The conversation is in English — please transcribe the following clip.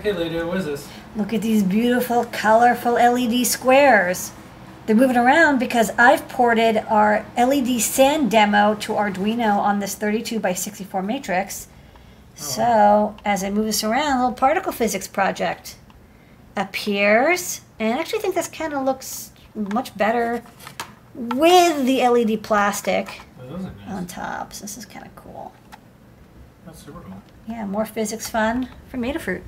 Okay, later, what is this? Look at these beautiful, colorful LED squares. They're moving around because I've ported our LED sand demo to Arduino on this 32 by 64 matrix. Oh, so as I move this around, a little particle physics project appears. And I actually think this kind of looks much better with the LED plastic oh, nice. on top. So this is kind of cool. That's super cool. Yeah, more physics fun from Adafruit.